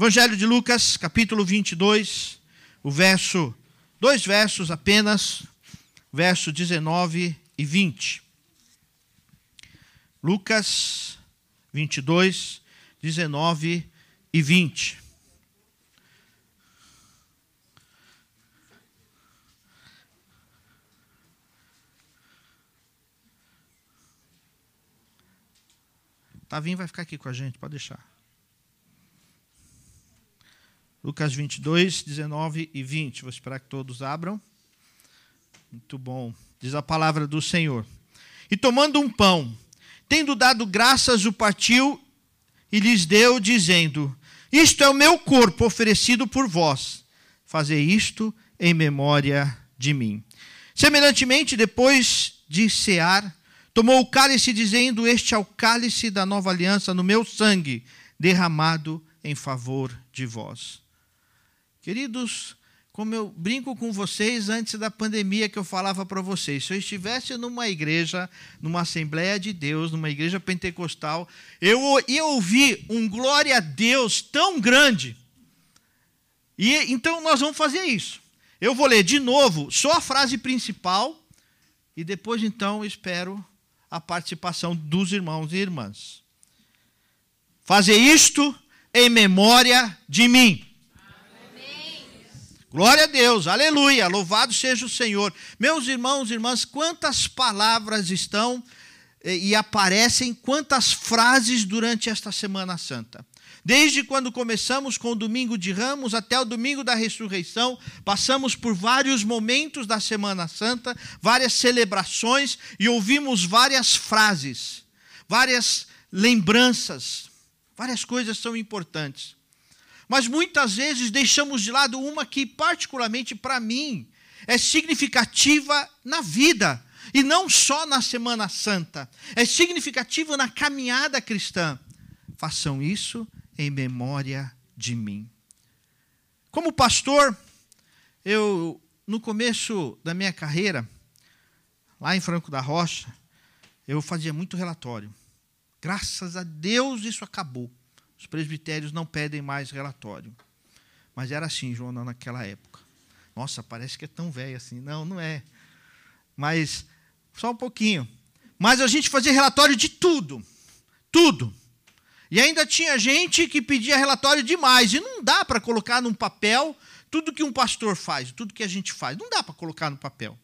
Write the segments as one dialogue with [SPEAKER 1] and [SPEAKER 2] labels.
[SPEAKER 1] Evangelho de Lucas, capítulo 22, o verso, dois versos apenas, verso 19 e 20. Lucas 22, 19 e 20. Tavinho vai ficar aqui com a gente, pode deixar. Lucas 22, 19 e 20. Vou esperar que todos abram. Muito bom. Diz a palavra do Senhor. E tomando um pão, tendo dado graças, o partiu e lhes deu, dizendo: Isto é o meu corpo oferecido por vós. Fazei isto em memória de mim. Semelhantemente, depois de cear, Tomou o cálice, dizendo: Este é o cálice da nova aliança no meu sangue, derramado em favor de vós. Queridos, como eu brinco com vocês antes da pandemia que eu falava para vocês, se eu estivesse numa igreja, numa Assembleia de Deus, numa igreja pentecostal, eu ia ouvir um glória a Deus tão grande. E então nós vamos fazer isso. Eu vou ler de novo só a frase principal e depois então espero a participação dos irmãos e irmãs. Fazer isto em memória de mim. Glória a Deus, aleluia, louvado seja o Senhor. Meus irmãos e irmãs, quantas palavras estão eh, e aparecem, quantas frases durante esta Semana Santa. Desde quando começamos com o domingo de Ramos até o domingo da ressurreição, passamos por vários momentos da Semana Santa, várias celebrações e ouvimos várias frases, várias lembranças, várias coisas são importantes. Mas muitas vezes deixamos de lado uma que, particularmente para mim, é significativa na vida, e não só na Semana Santa, é significativa na caminhada cristã. Façam isso em memória de mim. Como pastor, eu, no começo da minha carreira, lá em Franco da Rocha, eu fazia muito relatório. Graças a Deus isso acabou. Os presbitérios não pedem mais relatório. Mas era assim, Joana, naquela época. Nossa, parece que é tão velho assim. Não, não é. Mas só um pouquinho. Mas a gente fazia relatório de tudo. Tudo. E ainda tinha gente que pedia relatório demais. E não dá para colocar num papel tudo que um pastor faz, tudo que a gente faz. Não dá para colocar no papel.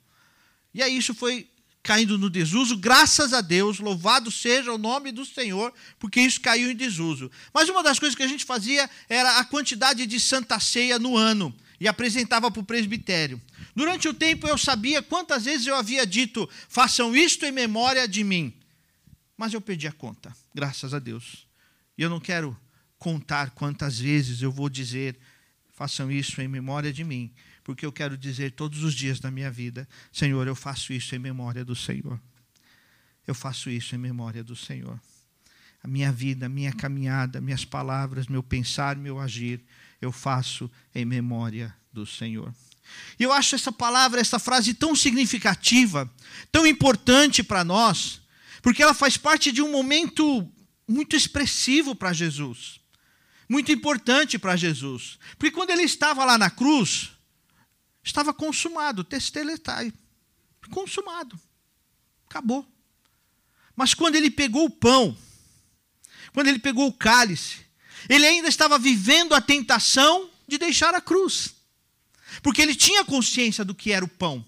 [SPEAKER 1] E aí isso foi caindo no desuso, graças a Deus, louvado seja o nome do Senhor, porque isso caiu em desuso. Mas uma das coisas que a gente fazia era a quantidade de santa ceia no ano e apresentava para o presbitério. Durante o tempo eu sabia quantas vezes eu havia dito: façam isto em memória de mim. Mas eu perdi a conta, graças a Deus. E eu não quero contar quantas vezes eu vou dizer, façam isso em memória de mim, porque eu quero dizer todos os dias da minha vida: Senhor, eu faço isso em memória do Senhor. Eu faço isso em memória do Senhor. A minha vida, a minha caminhada, minhas palavras, meu pensar, meu agir, eu faço em memória do Senhor. E eu acho essa palavra, essa frase tão significativa, tão importante para nós, porque ela faz parte de um momento muito expressivo para Jesus, muito importante para Jesus. Porque quando ele estava lá na cruz, estava consumado, testeletai, consumado, acabou. Mas quando ele pegou o pão, quando ele pegou o cálice, ele ainda estava vivendo a tentação de deixar a cruz. Porque ele tinha consciência do que era o pão.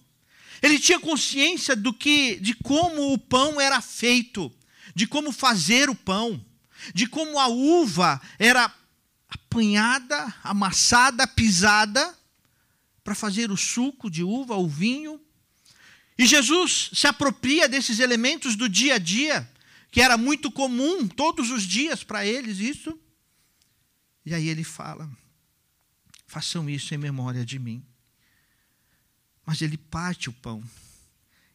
[SPEAKER 1] Ele tinha consciência do que de como o pão era feito de como fazer o pão, de como a uva era apanhada, amassada, pisada para fazer o suco de uva, o vinho. E Jesus se apropria desses elementos do dia a dia, que era muito comum todos os dias para eles isso. E aí ele fala: façam isso em memória de mim. Mas ele parte o pão,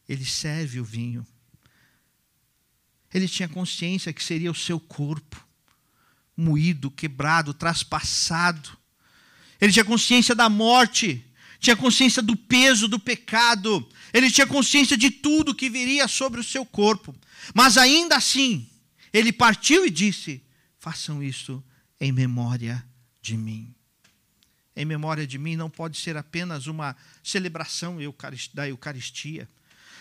[SPEAKER 1] ele serve o vinho, ele tinha consciência que seria o seu corpo, moído, quebrado, traspassado. Ele tinha consciência da morte, tinha consciência do peso do pecado, ele tinha consciência de tudo que viria sobre o seu corpo. Mas ainda assim, ele partiu e disse: façam isso em memória de mim. Em memória de mim não pode ser apenas uma celebração da Eucaristia,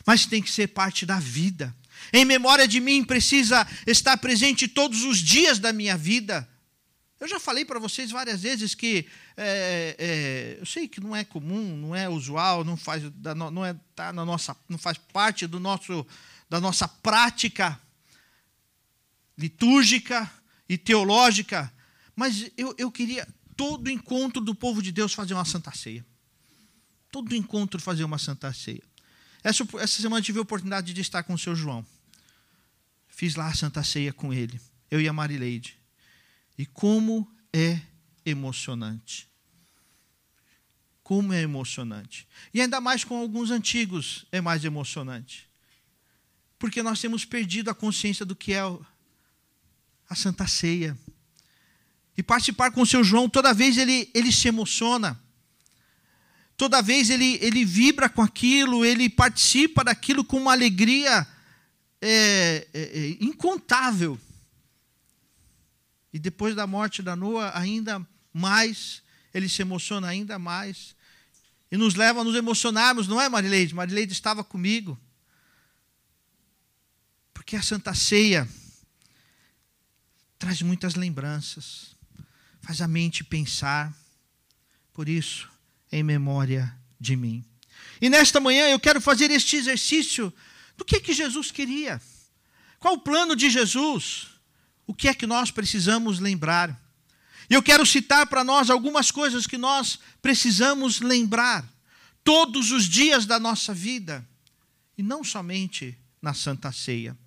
[SPEAKER 1] mas tem que ser parte da vida. Em memória de mim precisa estar presente todos os dias da minha vida. Eu já falei para vocês várias vezes que é, é, eu sei que não é comum, não é usual, não faz, não é, tá na nossa, não faz parte do nosso, da nossa prática litúrgica e teológica, mas eu, eu queria todo encontro do povo de Deus fazer uma santa ceia. Todo encontro fazer uma santa ceia. Essa, essa semana tive a oportunidade de estar com o seu João. Fiz lá a santa ceia com ele, eu e a Marileide. E como é emocionante. Como é emocionante. E ainda mais com alguns antigos é mais emocionante. Porque nós temos perdido a consciência do que é a Santa Ceia. E participar com o seu João, toda vez ele, ele se emociona. Toda vez ele, ele vibra com aquilo, ele participa daquilo com uma alegria é, é, é, incontável. E depois da morte da Noa, ainda mais, ele se emociona ainda mais. E nos leva a nos emocionarmos, não é, Marileide? Marileide estava comigo. Porque a Santa Ceia traz muitas lembranças, faz a mente pensar. Por isso, em memória de mim. E nesta manhã eu quero fazer este exercício do que que Jesus queria. Qual o plano de Jesus? O que é que nós precisamos lembrar? E eu quero citar para nós algumas coisas que nós precisamos lembrar todos os dias da nossa vida, e não somente na Santa Ceia.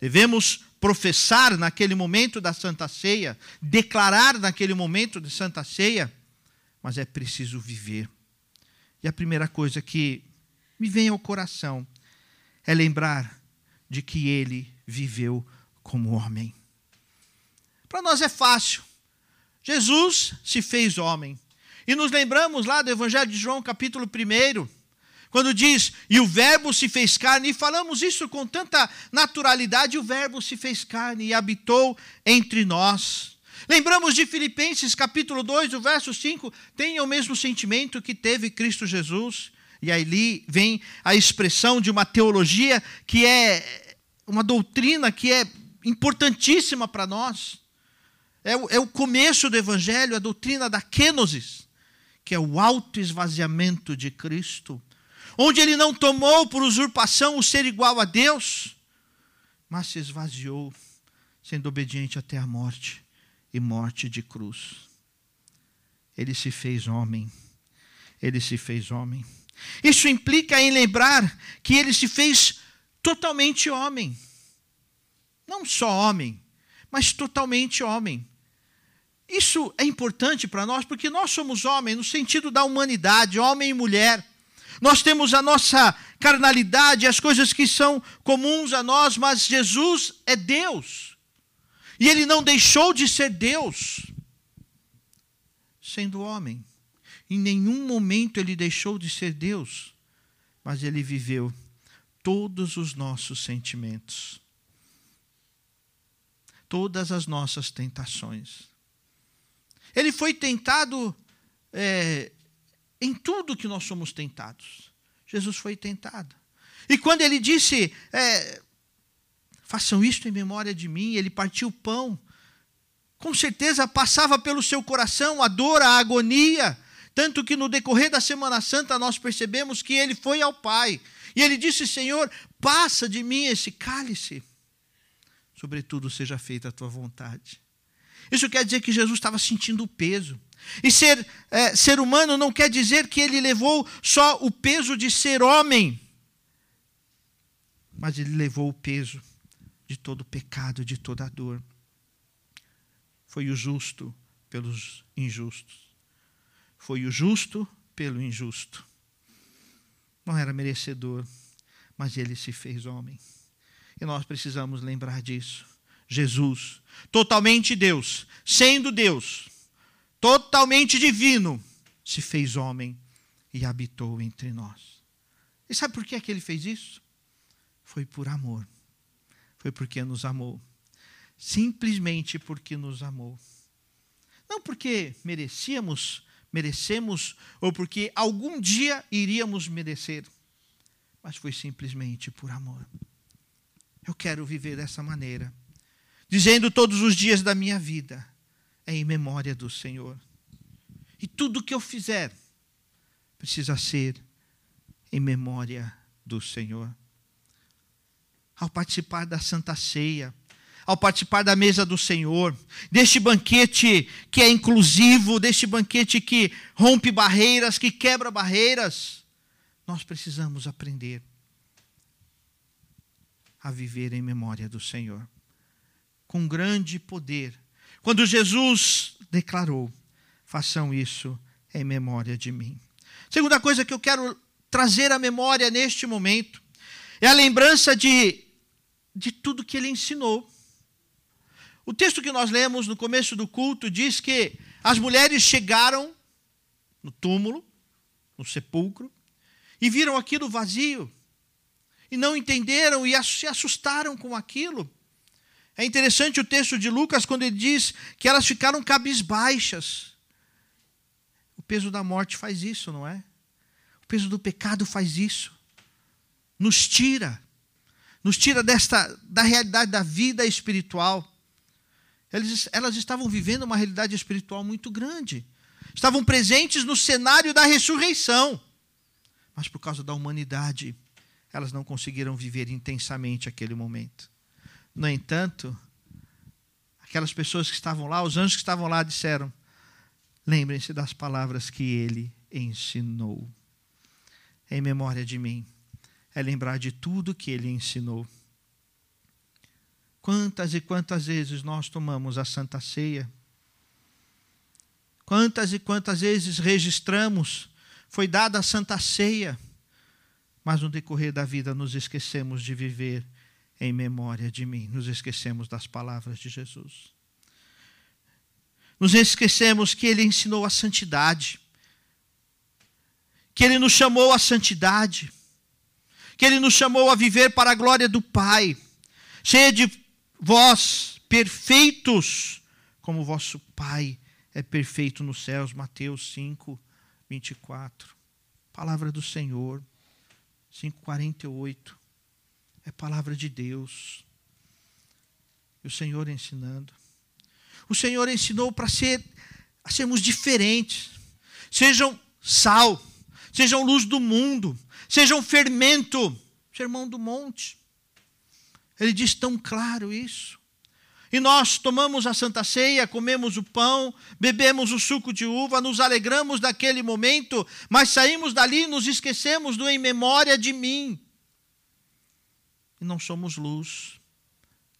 [SPEAKER 1] Devemos professar naquele momento da Santa Ceia, declarar naquele momento da Santa Ceia, mas é preciso viver. E a primeira coisa que me vem ao coração é lembrar de que ele viveu como homem. Para nós é fácil. Jesus se fez homem. E nos lembramos lá do Evangelho de João, capítulo 1 quando diz, e o Verbo se fez carne, e falamos isso com tanta naturalidade, o Verbo se fez carne e habitou entre nós. Lembramos de Filipenses capítulo 2, o verso 5, tenha o mesmo sentimento que teve Cristo Jesus. E aí vem a expressão de uma teologia que é uma doutrina que é importantíssima para nós. É o, é o começo do Evangelho, a doutrina da kenosis, que é o autoesvaziamento de Cristo onde ele não tomou por usurpação o ser igual a Deus, mas se esvaziou, sendo obediente até a morte e morte de cruz. Ele se fez homem. Ele se fez homem. Isso implica em lembrar que ele se fez totalmente homem. Não só homem, mas totalmente homem. Isso é importante para nós porque nós somos homens no sentido da humanidade, homem e mulher. Nós temos a nossa carnalidade, as coisas que são comuns a nós, mas Jesus é Deus. E ele não deixou de ser Deus sendo homem. Em nenhum momento ele deixou de ser Deus, mas ele viveu todos os nossos sentimentos, todas as nossas tentações. Ele foi tentado é, em tudo que nós somos tentados. Jesus foi tentado. E quando ele disse, é, façam isto em memória de mim, ele partiu o pão. Com certeza passava pelo seu coração a dor, a agonia. Tanto que no decorrer da Semana Santa nós percebemos que ele foi ao Pai. E ele disse: Senhor, passa de mim esse cálice. Sobretudo seja feita a tua vontade. Isso quer dizer que Jesus estava sentindo o peso. E ser é, ser humano não quer dizer que ele levou só o peso de ser homem, mas ele levou o peso de todo o pecado, de toda a dor. Foi o justo pelos injustos. Foi o justo pelo injusto. Não era merecedor, mas ele se fez homem. E nós precisamos lembrar disso. Jesus, totalmente Deus, sendo Deus, totalmente divino, se fez homem e habitou entre nós. E sabe por que, é que ele fez isso? Foi por amor. Foi porque nos amou. Simplesmente porque nos amou. Não porque merecíamos, merecemos, ou porque algum dia iríamos merecer, mas foi simplesmente por amor. Eu quero viver dessa maneira, dizendo todos os dias da minha vida, é em memória do Senhor. E tudo que eu fizer precisa ser em memória do Senhor. Ao participar da Santa Ceia, ao participar da mesa do Senhor, deste banquete que é inclusivo, deste banquete que rompe barreiras, que quebra barreiras, nós precisamos aprender a viver em memória do Senhor, com grande poder. Quando Jesus declarou: façam isso em memória de mim. Segunda coisa que eu quero trazer à memória neste momento é a lembrança de, de tudo que ele ensinou. O texto que nós lemos no começo do culto diz que as mulheres chegaram no túmulo, no sepulcro, e viram aquilo vazio, e não entenderam e se assustaram com aquilo. É interessante o texto de Lucas quando ele diz que elas ficaram cabisbaixas. O peso da morte faz isso, não é? O peso do pecado faz isso. Nos tira, nos tira desta da realidade da vida espiritual. Elas, elas estavam vivendo uma realidade espiritual muito grande. Estavam presentes no cenário da ressurreição. Mas por causa da humanidade, elas não conseguiram viver intensamente aquele momento. No entanto, aquelas pessoas que estavam lá, os anjos que estavam lá, disseram: lembrem-se das palavras que ele ensinou. Em memória de mim, é lembrar de tudo que ele ensinou. Quantas e quantas vezes nós tomamos a Santa Ceia? Quantas e quantas vezes registramos, foi dada a Santa Ceia, mas no decorrer da vida nos esquecemos de viver em memória de mim, nos esquecemos das palavras de Jesus. Nos esquecemos que Ele ensinou a santidade, que Ele nos chamou à santidade, que Ele nos chamou a viver para a glória do Pai, cheia de vós perfeitos, como vosso Pai é perfeito nos céus. Mateus 5, 24. Palavra do Senhor. 5,48. É palavra de Deus. E o Senhor ensinando. O Senhor ensinou para ser, a sermos diferentes. Sejam sal, sejam luz do mundo, sejam fermento. Sermão do monte. Ele diz tão claro isso. E nós tomamos a Santa Ceia, comemos o pão, bebemos o suco de uva, nos alegramos daquele momento, mas saímos dali e nos esquecemos do em memória de mim. E não somos luz,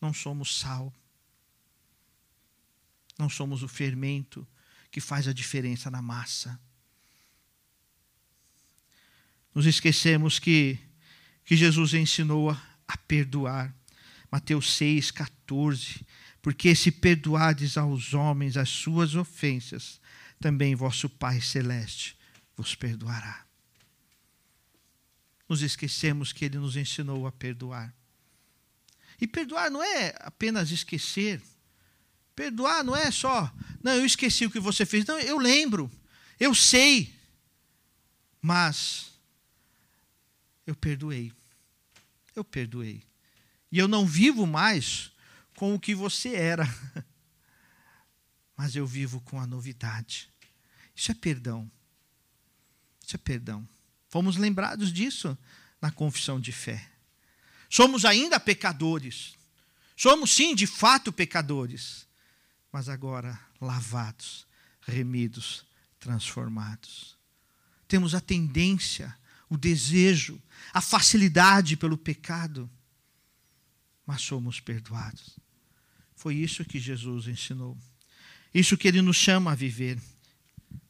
[SPEAKER 1] não somos sal, não somos o fermento que faz a diferença na massa. Nos esquecemos que, que Jesus ensinou a, a perdoar. Mateus 6, 14. Porque se perdoardes aos homens as suas ofensas, também vosso Pai Celeste vos perdoará. Nos esquecemos que Ele nos ensinou a perdoar. E perdoar não é apenas esquecer. Perdoar não é só, não, eu esqueci o que você fez. Não, eu lembro, eu sei, mas eu perdoei. Eu perdoei. E eu não vivo mais com o que você era, mas eu vivo com a novidade. Isso é perdão. Isso é perdão. Fomos lembrados disso na confissão de fé. Somos ainda pecadores. Somos, sim, de fato pecadores, mas agora lavados, remidos, transformados. Temos a tendência, o desejo, a facilidade pelo pecado mas somos perdoados. Foi isso que Jesus ensinou. Isso que ele nos chama a viver.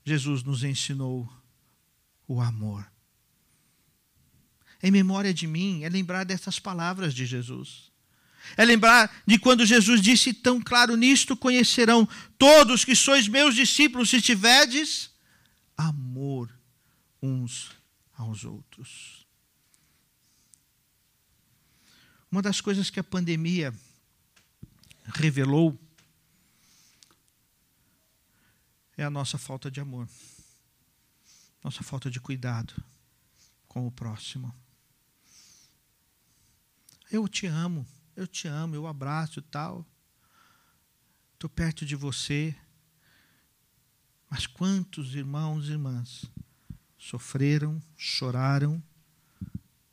[SPEAKER 1] Jesus nos ensinou o amor. Em memória de mim, é lembrar dessas palavras de Jesus. É lembrar de quando Jesus disse tão claro: Nisto conhecerão todos que sois meus discípulos, se tiverdes amor uns aos outros. Uma das coisas que a pandemia revelou é a nossa falta de amor, nossa falta de cuidado com o próximo. Eu te amo, eu te amo, eu abraço e tal. Estou perto de você. Mas quantos irmãos e irmãs sofreram, choraram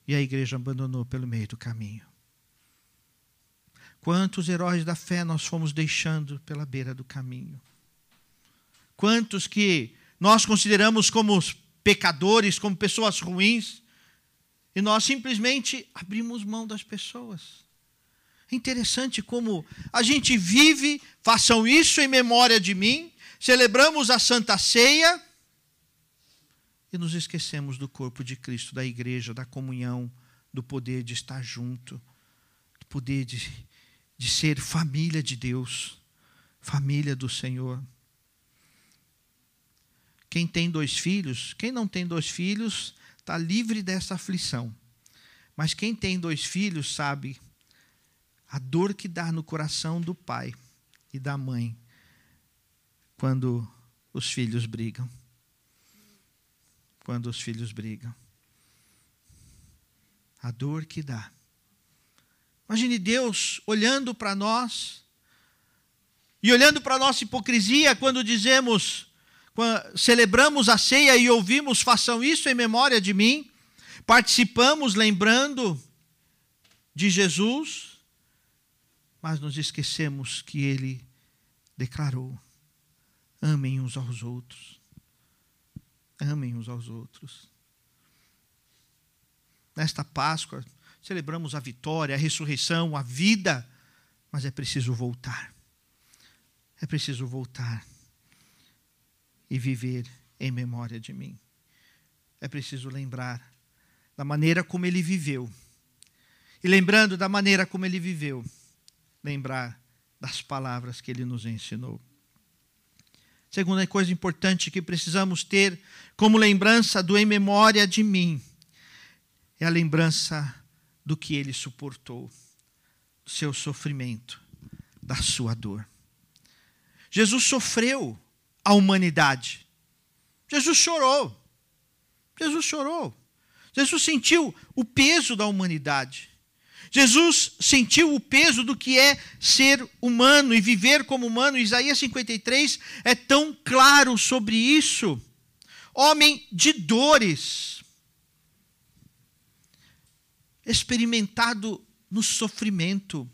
[SPEAKER 1] e a igreja abandonou pelo meio do caminho? Quantos heróis da fé nós fomos deixando pela beira do caminho? Quantos que nós consideramos como pecadores, como pessoas ruins, e nós simplesmente abrimos mão das pessoas. É interessante como a gente vive, façam isso em memória de mim, celebramos a Santa Ceia e nos esquecemos do corpo de Cristo, da igreja, da comunhão, do poder de estar junto, do poder de, de ser família de Deus, família do Senhor. Quem tem dois filhos, quem não tem dois filhos, está livre dessa aflição. Mas quem tem dois filhos sabe a dor que dá no coração do pai e da mãe quando os filhos brigam. Quando os filhos brigam. A dor que dá. Imagine Deus olhando para nós e olhando para a nossa hipocrisia quando dizemos, celebramos a ceia e ouvimos, façam isso em memória de mim, participamos lembrando de Jesus, mas nos esquecemos que ele declarou: amem uns aos outros. Amem uns aos outros. Nesta Páscoa, celebramos a vitória, a ressurreição, a vida, mas é preciso voltar. É preciso voltar e viver em memória de mim. É preciso lembrar da maneira como ele viveu. E lembrando da maneira como ele viveu, lembrar das palavras que ele nos ensinou. Segunda coisa importante que precisamos ter como lembrança do em memória de mim é a lembrança do que ele suportou, do seu sofrimento, da sua dor. Jesus sofreu a humanidade. Jesus chorou. Jesus chorou. Jesus sentiu o peso da humanidade. Jesus sentiu o peso do que é ser humano e viver como humano. Isaías 53 é tão claro sobre isso. Homem de dores, experimentado no sofrimento.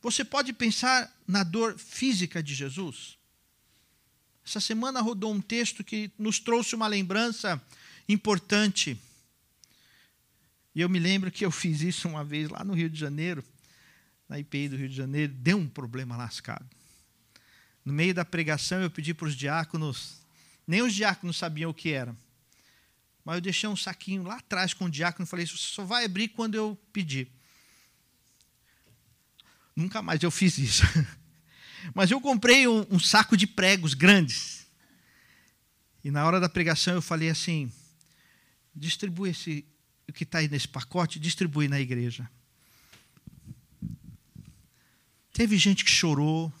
[SPEAKER 1] Você pode pensar na dor física de Jesus? Essa semana rodou um texto que nos trouxe uma lembrança importante. E eu me lembro que eu fiz isso uma vez lá no Rio de Janeiro, na IPI do Rio de Janeiro, deu um problema lascado. No meio da pregação, eu pedi para os diáconos, nem os diáconos sabiam o que era, mas eu deixei um saquinho lá atrás com o diácono e falei: você só vai abrir quando eu pedir. Nunca mais eu fiz isso. Mas eu comprei um, um saco de pregos grandes. E na hora da pregação eu falei assim: distribui esse, o que está aí nesse pacote, distribui na igreja. Teve gente que chorou,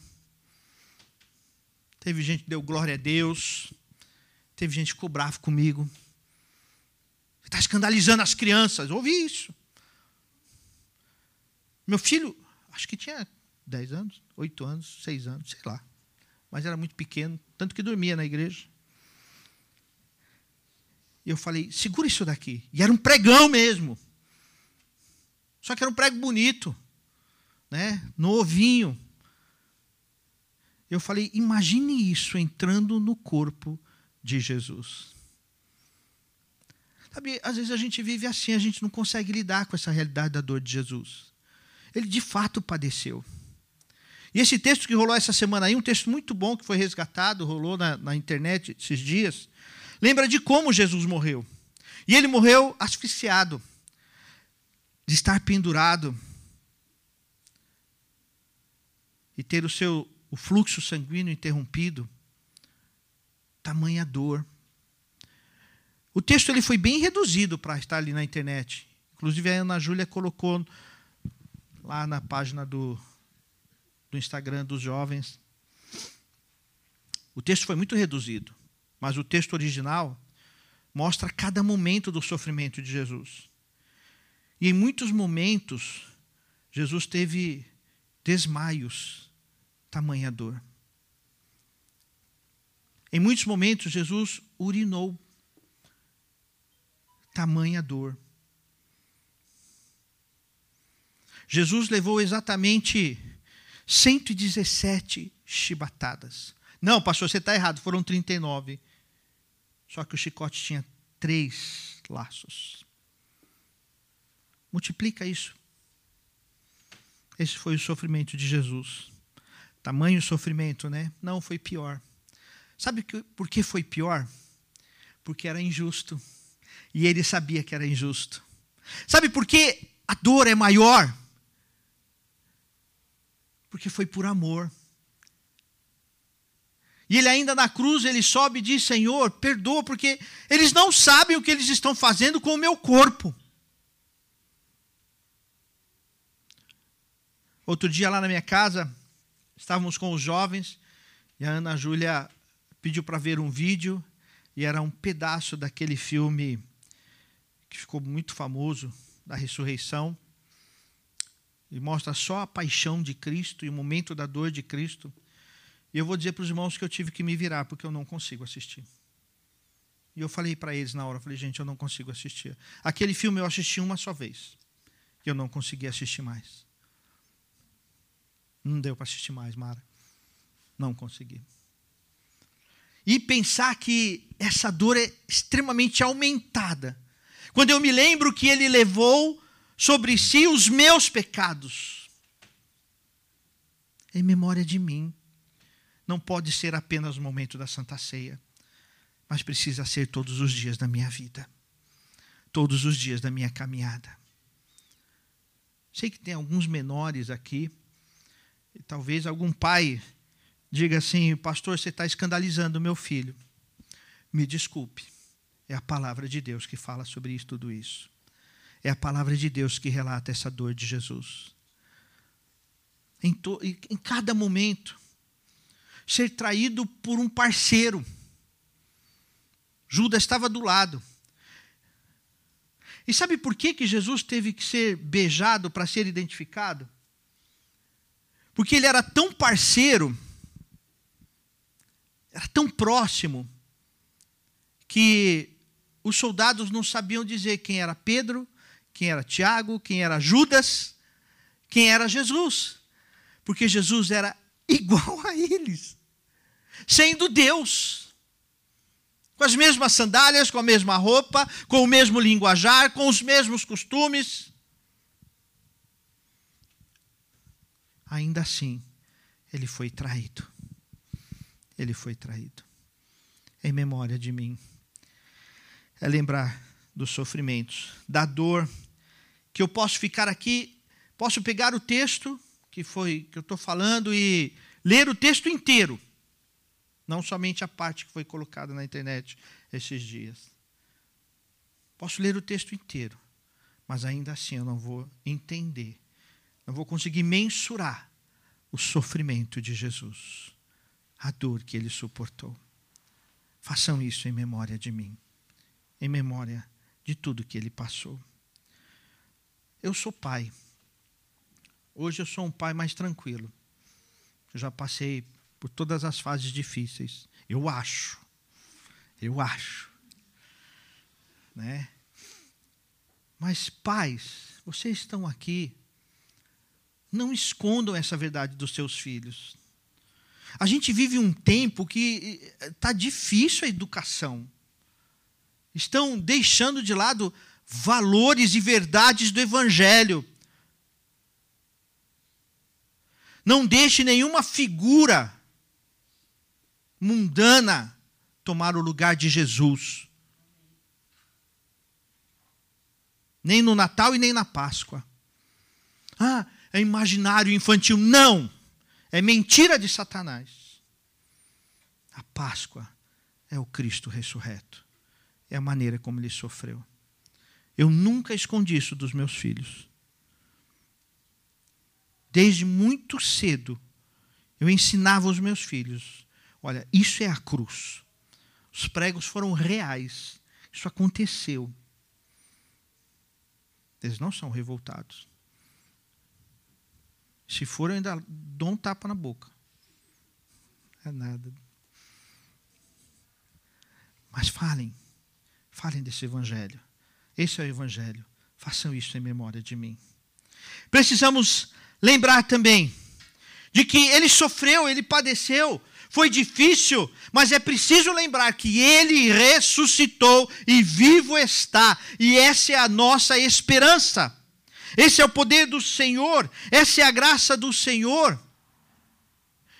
[SPEAKER 1] teve gente que deu glória a Deus, teve gente que ficou bravo comigo. Está escandalizando as crianças, ouvi isso. Meu filho, acho que tinha 10 anos, 8 anos, 6 anos, sei lá. Mas era muito pequeno, tanto que dormia na igreja. E eu falei: segura isso daqui. E era um pregão mesmo. Só que era um prego bonito, né? novinho. Eu falei: imagine isso entrando no corpo de Jesus. Sabe, às vezes a gente vive assim, a gente não consegue lidar com essa realidade da dor de Jesus. Ele de fato padeceu. E esse texto que rolou essa semana aí, um texto muito bom que foi resgatado, rolou na, na internet esses dias, lembra de como Jesus morreu. E ele morreu asfixiado, de estar pendurado e ter o seu o fluxo sanguíneo interrompido. Tamanha dor. O texto ele foi bem reduzido para estar ali na internet. Inclusive a Ana Júlia colocou lá na página do, do Instagram dos jovens. O texto foi muito reduzido, mas o texto original mostra cada momento do sofrimento de Jesus. E em muitos momentos, Jesus teve desmaios, tamanha dor. Em muitos momentos, Jesus urinou, tamanha dor. Jesus levou exatamente 117 chibatadas. Não, pastor, você está errado, foram 39. Só que o chicote tinha três laços. Multiplica isso. Esse foi o sofrimento de Jesus. Tamanho sofrimento, né? Não, foi pior. Sabe por que foi pior? Porque era injusto. E ele sabia que era injusto. Sabe por que a dor é maior? Porque foi por amor. E ele ainda na cruz, ele sobe e diz: Senhor, perdoa, porque eles não sabem o que eles estão fazendo com o meu corpo. Outro dia lá na minha casa, estávamos com os jovens, e a Ana Júlia pediu para ver um vídeo, e era um pedaço daquele filme que ficou muito famoso, da ressurreição, e mostra só a paixão de Cristo e o momento da dor de Cristo. E eu vou dizer para os irmãos que eu tive que me virar, porque eu não consigo assistir. E eu falei para eles na hora, falei, gente, eu não consigo assistir. Aquele filme eu assisti uma só vez. E eu não consegui assistir mais. Não deu para assistir mais, Mara. Não consegui. E pensar que essa dor é extremamente aumentada. Quando eu me lembro que ele levou sobre si os meus pecados. Em memória de mim não pode ser apenas o momento da Santa Ceia, mas precisa ser todos os dias da minha vida, todos os dias da minha caminhada. Sei que tem alguns menores aqui, e talvez algum pai diga assim: Pastor, você está escandalizando meu filho. Me desculpe, é a palavra de Deus que fala sobre isso, tudo isso. É a palavra de Deus que relata essa dor de Jesus. Em, to, em cada momento, ser traído por um parceiro. Judas estava do lado. E sabe por que, que Jesus teve que ser beijado para ser identificado? Porque ele era tão parceiro, era tão próximo, que os soldados não sabiam dizer quem era Pedro, quem era Tiago, quem era Judas, quem era Jesus. Porque Jesus era igual a eles, sendo Deus. Com as mesmas sandálias, com a mesma roupa, com o mesmo linguajar, com os mesmos costumes. Ainda assim, ele foi traído. Ele foi traído. Em memória de mim. É lembrar dos sofrimentos, da dor, que eu posso ficar aqui, posso pegar o texto que foi que eu estou falando e ler o texto inteiro, não somente a parte que foi colocada na internet esses dias. Posso ler o texto inteiro, mas ainda assim eu não vou entender, não vou conseguir mensurar o sofrimento de Jesus, a dor que ele suportou. Façam isso em memória de mim, em memória de tudo que ele passou. Eu sou pai. Hoje eu sou um pai mais tranquilo. Eu já passei por todas as fases difíceis. Eu acho. Eu acho. Né? Mas pais, vocês estão aqui. Não escondam essa verdade dos seus filhos. A gente vive um tempo que está difícil a educação. Estão deixando de lado valores e verdades do Evangelho. Não deixe nenhuma figura mundana tomar o lugar de Jesus. Nem no Natal e nem na Páscoa. Ah, é imaginário infantil. Não! É mentira de Satanás. A Páscoa é o Cristo ressurreto. É a maneira como ele sofreu. Eu nunca escondi isso dos meus filhos desde muito cedo, eu ensinava os meus filhos Olha, isso é a cruz. Os pregos foram reais. Isso aconteceu. Eles não são revoltados. Se for, eu ainda dou um tapa na boca. É nada. Mas falem. Falem desse evangelho. Esse é o evangelho. Façam isso em memória de mim. Precisamos lembrar também de que ele sofreu, ele padeceu, foi difícil, mas é preciso lembrar que ele ressuscitou e vivo está, e essa é a nossa esperança. Esse é o poder do Senhor, essa é a graça do Senhor.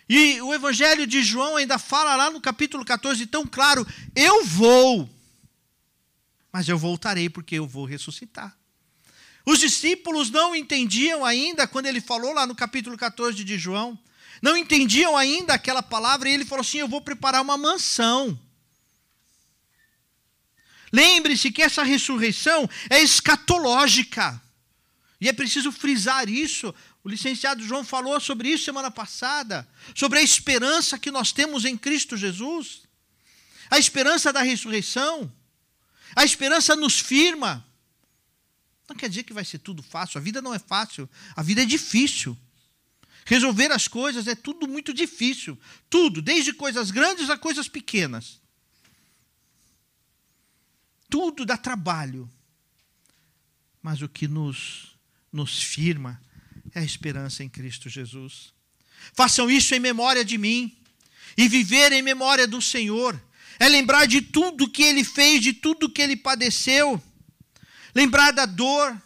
[SPEAKER 1] E o Evangelho de João ainda fala lá no capítulo 14 tão claro: eu vou, mas eu voltarei porque eu vou ressuscitar. Os discípulos não entendiam ainda quando ele falou lá no capítulo 14 de João, não entendiam ainda aquela palavra, e ele falou assim: Eu vou preparar uma mansão. Lembre-se que essa ressurreição é escatológica. E é preciso frisar isso. O licenciado João falou sobre isso semana passada, sobre a esperança que nós temos em Cristo Jesus. A esperança da ressurreição. A esperança nos firma. Não quer dizer que vai ser tudo fácil. A vida não é fácil. A vida é difícil. Resolver as coisas é tudo muito difícil. Tudo, desde coisas grandes a coisas pequenas. Tudo dá trabalho. Mas o que nos, nos firma é a esperança em Cristo Jesus. Façam isso em memória de mim. E viver em memória do Senhor. É lembrar de tudo que Ele fez, de tudo que Ele padeceu lembrar da dor,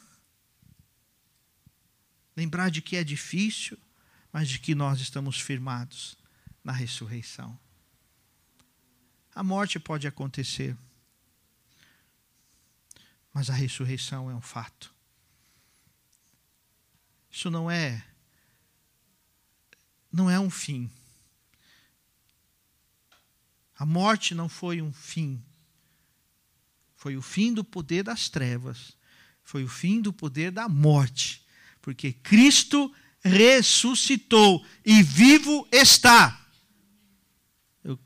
[SPEAKER 1] lembrar de que é difícil, mas de que nós estamos firmados na ressurreição. A morte pode acontecer, mas a ressurreição é um fato. Isso não é não é um fim. A morte não foi um fim foi o fim do poder das trevas, foi o fim do poder da morte, porque Cristo ressuscitou e vivo está. Eu,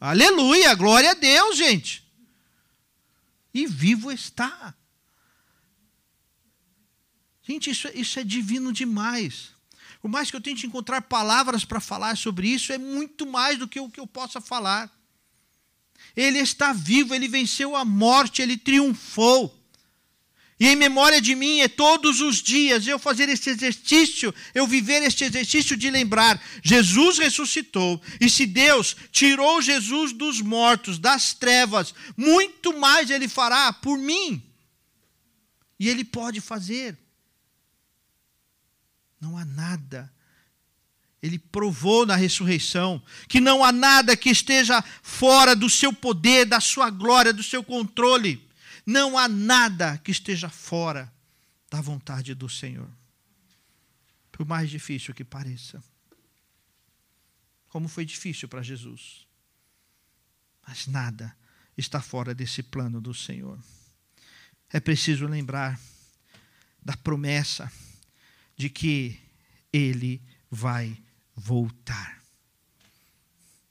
[SPEAKER 1] aleluia, glória a Deus, gente. E vivo está. Gente, isso, isso é divino demais. Por mais que eu tente encontrar palavras para falar sobre isso, é muito mais do que o que eu possa falar. Ele está vivo, ele venceu a morte, ele triunfou. E em memória de mim é todos os dias eu fazer esse exercício, eu viver este exercício de lembrar: Jesus ressuscitou. E se Deus tirou Jesus dos mortos, das trevas, muito mais Ele fará por mim. E Ele pode fazer. Não há nada ele provou na ressurreição que não há nada que esteja fora do seu poder, da sua glória, do seu controle. Não há nada que esteja fora da vontade do Senhor. Por mais difícil que pareça. Como foi difícil para Jesus. Mas nada está fora desse plano do Senhor. É preciso lembrar da promessa de que Ele vai voltar.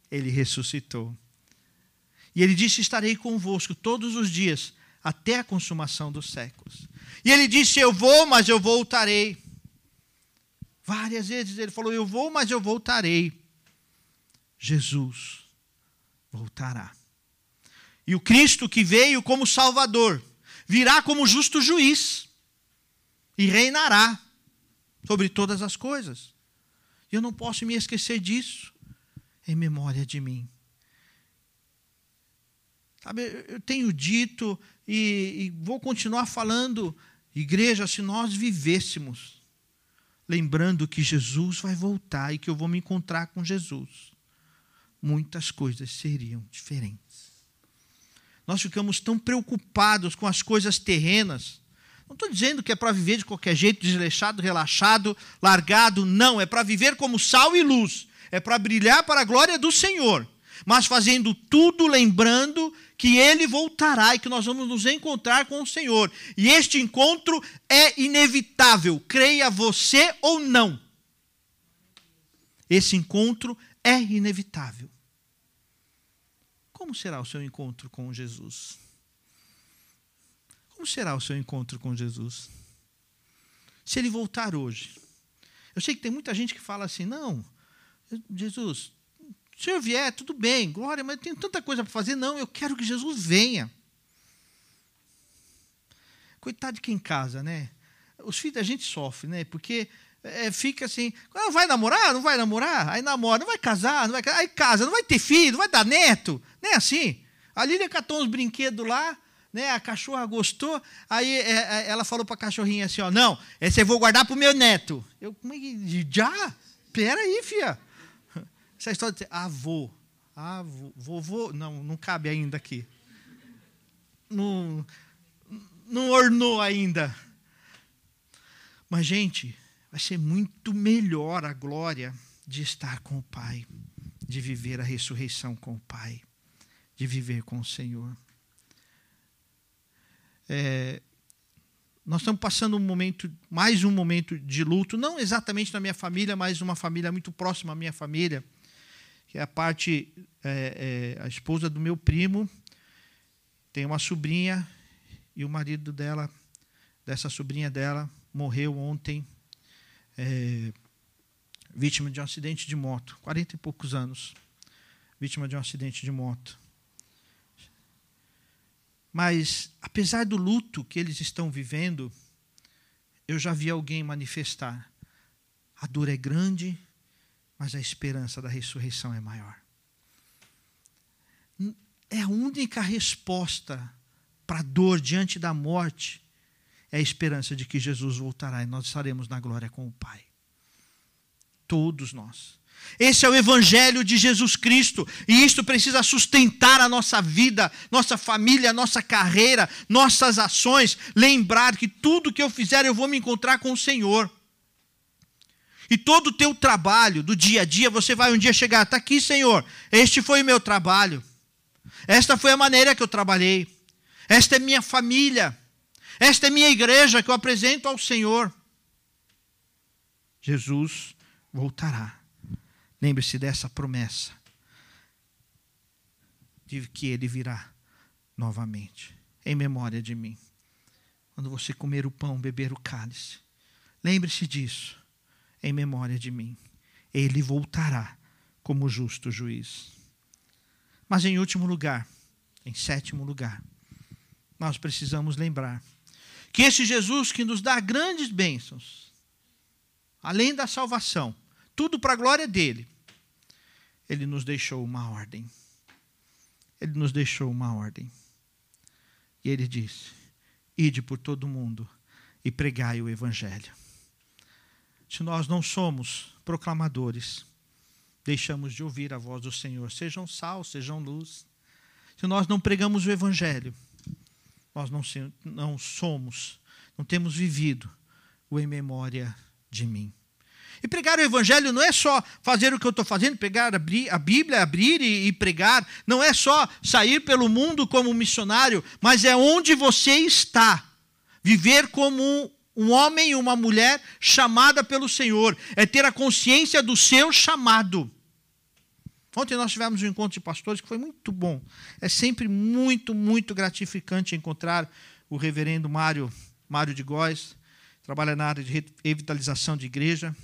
[SPEAKER 1] Ele ressuscitou. E ele disse: Estarei convosco todos os dias, até a consumação dos séculos. E ele disse: Eu vou, mas eu voltarei. Várias vezes ele falou: Eu vou, mas eu voltarei. Jesus voltará. E o Cristo que veio como Salvador virá como justo juiz e reinará sobre todas as coisas. E eu não posso me esquecer disso em memória de mim. Sabe, eu tenho dito e, e vou continuar falando, igreja, se nós vivêssemos lembrando que Jesus vai voltar e que eu vou me encontrar com Jesus, muitas coisas seriam diferentes. Nós ficamos tão preocupados com as coisas terrenas não estou dizendo que é para viver de qualquer jeito, desleixado, relaxado, largado. Não, é para viver como sal e luz. É para brilhar para a glória do Senhor. Mas fazendo tudo lembrando que Ele voltará e que nós vamos nos encontrar com o Senhor. E este encontro é inevitável, creia você ou não. Esse encontro é inevitável. Como será o seu encontro com Jesus? Como será o seu encontro com Jesus? Se ele voltar hoje. Eu sei que tem muita gente que fala assim: não, Jesus, se senhor vier, tudo bem, glória, mas eu tenho tanta coisa para fazer. Não, eu quero que Jesus venha. Coitado de quem casa, né? Os filhos da gente sofrem, né? Porque é, fica assim, ah, vai namorar? Não vai namorar? Aí namora, não vai casar, não vai casar. Aí casa, não vai ter filho, não vai dar neto. Não é assim. A Lília catou uns brinquedos lá, né? A cachorra gostou, aí é, é, ela falou para a cachorrinha assim, ó, não, esse eu vou guardar para o meu neto. Eu, como é que, já? Pera aí, filha. Essa história de avô, avô, vovô, não, não cabe ainda aqui. Não, não ornou ainda. Mas, gente, vai ser muito melhor a glória de estar com o Pai, de viver a ressurreição com o Pai, de viver com o Senhor. É, nós estamos passando um momento, mais um momento de luto, não exatamente na minha família, mas uma família muito próxima à minha família, que é a parte, é, é, a esposa do meu primo, tem uma sobrinha e o marido dela, dessa sobrinha dela, morreu ontem, é, vítima de um acidente de moto, 40 e poucos anos, vítima de um acidente de moto. Mas, apesar do luto que eles estão vivendo, eu já vi alguém manifestar: a dor é grande, mas a esperança da ressurreição é maior. É a única resposta para a dor diante da morte é a esperança de que Jesus voltará e nós estaremos na glória com o Pai. Todos nós. Esse é o Evangelho de Jesus Cristo, e isto precisa sustentar a nossa vida, nossa família, nossa carreira, nossas ações. Lembrar que tudo que eu fizer eu vou me encontrar com o Senhor. E todo o teu trabalho do dia a dia, você vai um dia chegar, está aqui, Senhor, este foi o meu trabalho, esta foi a maneira que eu trabalhei, esta é minha família, esta é minha igreja que eu apresento ao Senhor. Jesus voltará. Lembre-se dessa promessa de que ele virá novamente, em memória de mim. Quando você comer o pão, beber o cálice, lembre-se disso, em memória de mim. Ele voltará como justo juiz. Mas em último lugar, em sétimo lugar, nós precisamos lembrar que esse Jesus que nos dá grandes bênçãos, além da salvação, tudo para a glória dele, ele nos deixou uma ordem. Ele nos deixou uma ordem. E ele disse: Ide por todo o mundo e pregai o evangelho. Se nós não somos proclamadores, deixamos de ouvir a voz do Senhor, sejam sal, sejam luz. Se nós não pregamos o evangelho, nós não, não somos, não temos vivido o em memória de mim. E pregar o evangelho não é só fazer o que eu estou fazendo, pegar a Bíblia, abrir e, e, pregar. Não é só sair pelo mundo como missionário, mas é onde você está. Viver como um, um homem e uma mulher chamada pelo Senhor. É ter a consciência do seu chamado. Ontem nós tivemos um encontro de pastores que foi muito bom. É sempre muito, muito gratificante encontrar o reverendo Mário, Mário de Góes, trabalha na área de revitalização de igreja.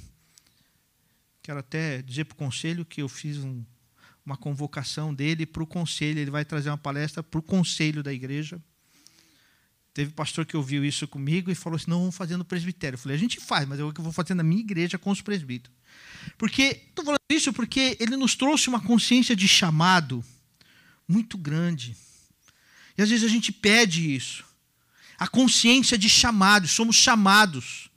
[SPEAKER 1] Quero até dizer para o conselho que eu fiz um, uma convocação dele para o conselho. Ele vai trazer uma palestra para o conselho da igreja. Teve pastor que ouviu isso comigo e falou assim: não, vamos fazer no presbitério. Eu falei: a gente faz, mas eu vou fazer na minha igreja com os presbíteros. Porque, estou falando isso porque ele nos trouxe uma consciência de chamado muito grande. E às vezes a gente pede isso. A consciência de chamado, somos chamados.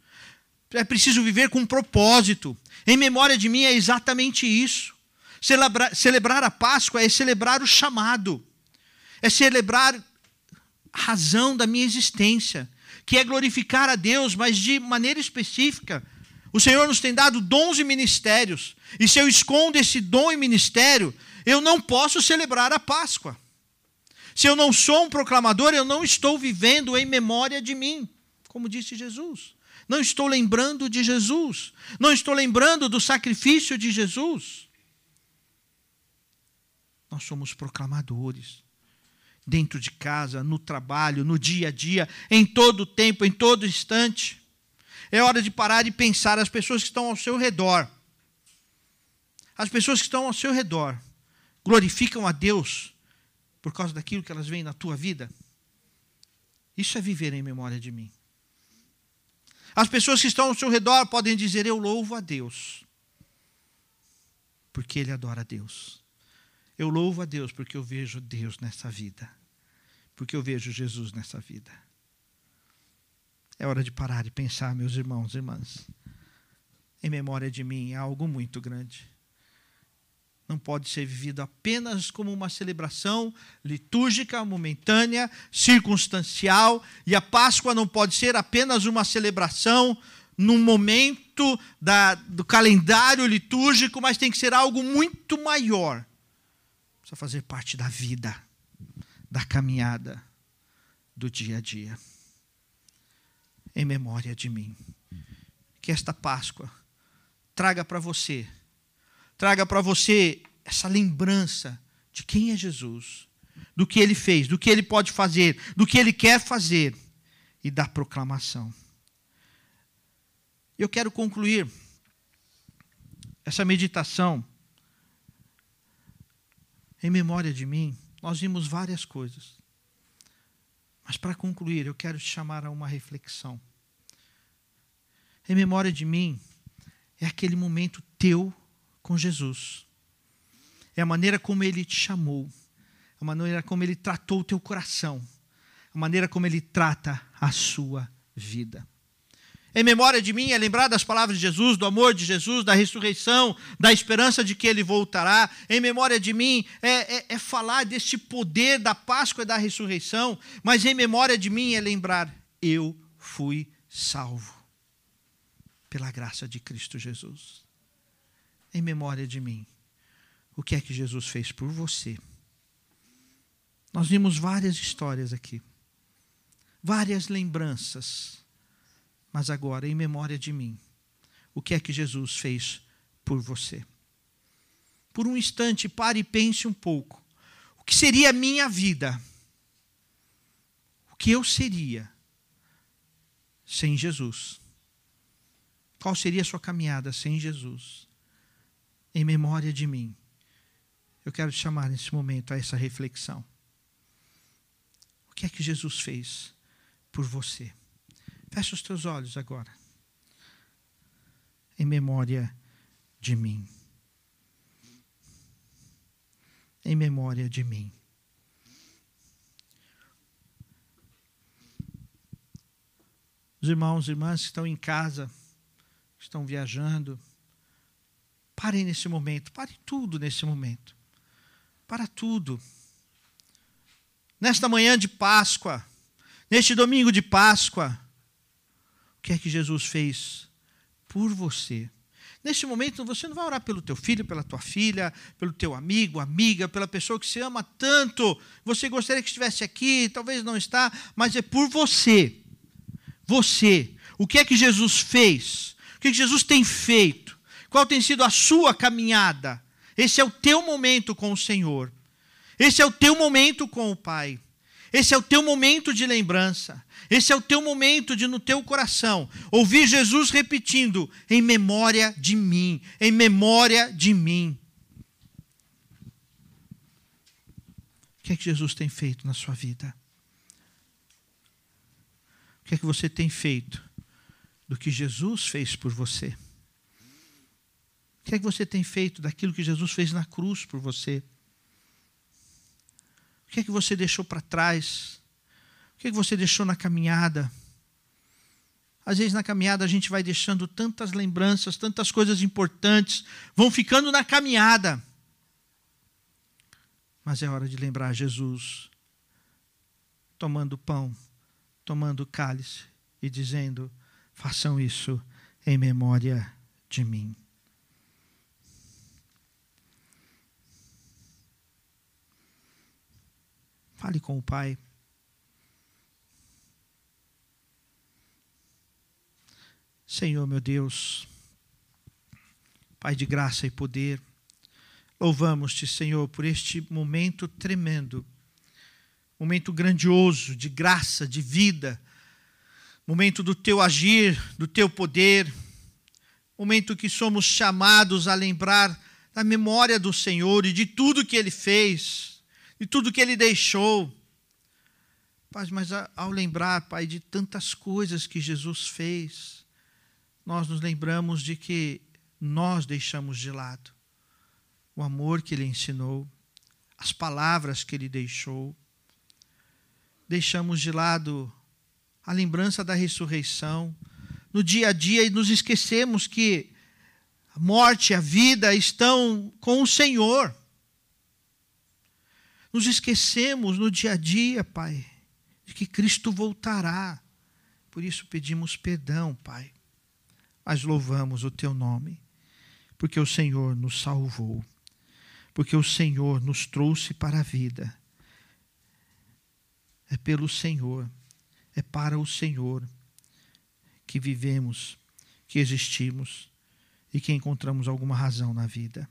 [SPEAKER 1] É preciso viver com um propósito. Em memória de mim é exatamente isso. Celebrar, celebrar a Páscoa é celebrar o chamado, é celebrar a razão da minha existência, que é glorificar a Deus, mas de maneira específica o Senhor nos tem dado dons e ministérios. E se eu escondo esse dom e ministério, eu não posso celebrar a Páscoa. Se eu não sou um proclamador, eu não estou vivendo em memória de mim, como disse Jesus. Não estou lembrando de Jesus. Não estou lembrando do sacrifício de Jesus. Nós somos proclamadores. Dentro de casa, no trabalho, no dia a dia, em todo tempo, em todo instante. É hora de parar e pensar as pessoas que estão ao seu redor. As pessoas que estão ao seu redor glorificam a Deus por causa daquilo que elas veem na tua vida. Isso é viver em memória de mim. As pessoas que estão ao seu redor podem dizer: Eu louvo a Deus, porque ele adora a Deus. Eu louvo a Deus porque eu vejo Deus nessa vida, porque eu vejo Jesus nessa vida. É hora de parar e pensar, meus irmãos e irmãs. Em memória de mim é algo muito grande não pode ser vivido apenas como uma celebração litúrgica, momentânea, circunstancial, e a Páscoa não pode ser apenas uma celebração num momento da, do calendário litúrgico, mas tem que ser algo muito maior. Precisa fazer parte da vida, da caminhada, do dia a dia. Em memória de mim. Que esta Páscoa traga para você traga para você essa lembrança de quem é Jesus, do que ele fez, do que ele pode fazer, do que ele quer fazer e da proclamação. Eu quero concluir essa meditação em memória de mim. Nós vimos várias coisas. Mas para concluir, eu quero te chamar a uma reflexão. Em memória de mim é aquele momento teu com Jesus. É a maneira como ele te chamou, a maneira como ele tratou o teu coração, a maneira como ele trata a sua vida. Em memória de mim é lembrar das palavras de Jesus, do amor de Jesus, da ressurreição, da esperança de que ele voltará. Em memória de mim é, é, é falar deste poder da Páscoa e da ressurreição. Mas em memória de mim é lembrar: eu fui salvo pela graça de Cristo Jesus em memória de mim. O que é que Jesus fez por você? Nós vimos várias histórias aqui, várias lembranças, mas agora, em memória de mim, o que é que Jesus fez por você? Por um instante, pare e pense um pouco. O que seria a minha vida? O que eu seria sem Jesus? Qual seria a sua caminhada sem Jesus? Em memória de mim. Eu quero te chamar nesse momento a essa reflexão. O que é que Jesus fez por você? Feche os teus olhos agora. Em memória de mim. Em memória de mim. Os irmãos e irmãs que estão em casa, que estão viajando, Parem nesse momento, pare tudo nesse momento. Para tudo. Nesta manhã de Páscoa, neste domingo de Páscoa, o que é que Jesus fez por você? Neste momento, você não vai orar pelo teu filho, pela tua filha, pelo teu amigo, amiga, pela pessoa que se ama tanto. Você gostaria que estivesse aqui, talvez não está, mas é por você. Você. O que é que Jesus fez? O que, é que Jesus tem feito? Qual tem sido a sua caminhada? Esse é o teu momento com o Senhor. Esse é o teu momento com o Pai. Esse é o teu momento de lembrança. Esse é o teu momento de, no teu coração, ouvir Jesus repetindo: em memória de mim, em memória de mim. O que é que Jesus tem feito na sua vida? O que é que você tem feito do que Jesus fez por você? Que é que você tem feito daquilo que Jesus fez na cruz por você? O que é que você deixou para trás? O que é que você deixou na caminhada? Às vezes na caminhada a gente vai deixando tantas lembranças, tantas coisas importantes, vão ficando na caminhada. Mas é hora de lembrar Jesus tomando pão, tomando cálice e dizendo: façam isso em memória de mim. Fale com o Pai. Senhor, meu Deus, Pai de graça e poder, Louvamos-te, Senhor, por este momento tremendo, momento grandioso de graça, de vida, momento do teu agir, do teu poder, momento que somos chamados a lembrar da memória do Senhor e de tudo que ele fez, de tudo que ele deixou. Pai, mas ao lembrar, Pai, de tantas coisas que Jesus fez, nós nos lembramos de que nós deixamos de lado o amor que ele ensinou, as palavras que ele deixou. Deixamos de lado a lembrança da ressurreição no dia a dia e nos esquecemos que a morte e a vida estão com o Senhor. Nos esquecemos no dia a dia, Pai, de que Cristo voltará. Por isso pedimos perdão, Pai. Mas louvamos o teu nome, porque o Senhor nos salvou porque o Senhor nos trouxe para a vida. É pelo Senhor, é para o Senhor que vivemos, que existimos e que encontramos alguma razão na vida.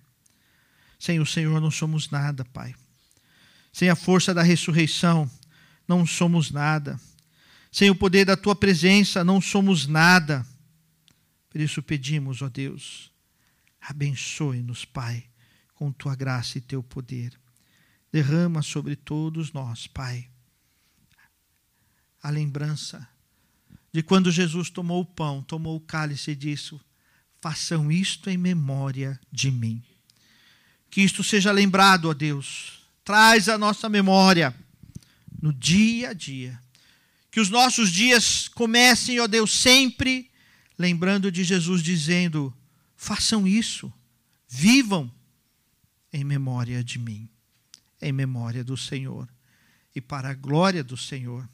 [SPEAKER 1] Sem o Senhor não somos nada, Pai. Sem a força da ressurreição, não somos nada. Sem o poder da tua presença, não somos nada. Por isso pedimos, ó Deus, abençoe-nos, Pai com tua graça e teu poder. Derrama sobre todos nós, Pai, a lembrança de quando Jesus tomou o pão, tomou o cálice e disse: Façam isto em memória de mim. Que isto seja lembrado, ó Deus. Traz a nossa memória no dia a dia. Que os nossos dias comecem, ó Deus, sempre lembrando de Jesus dizendo: façam isso, vivam em memória de mim, em memória do Senhor e para a glória do Senhor.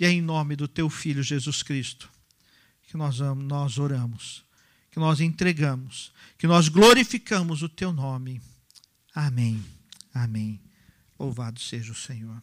[SPEAKER 1] E é em nome do teu Filho Jesus Cristo que nós, nós oramos, que nós entregamos, que nós glorificamos o teu nome. Amém. Amém. Louvado seja o Senhor.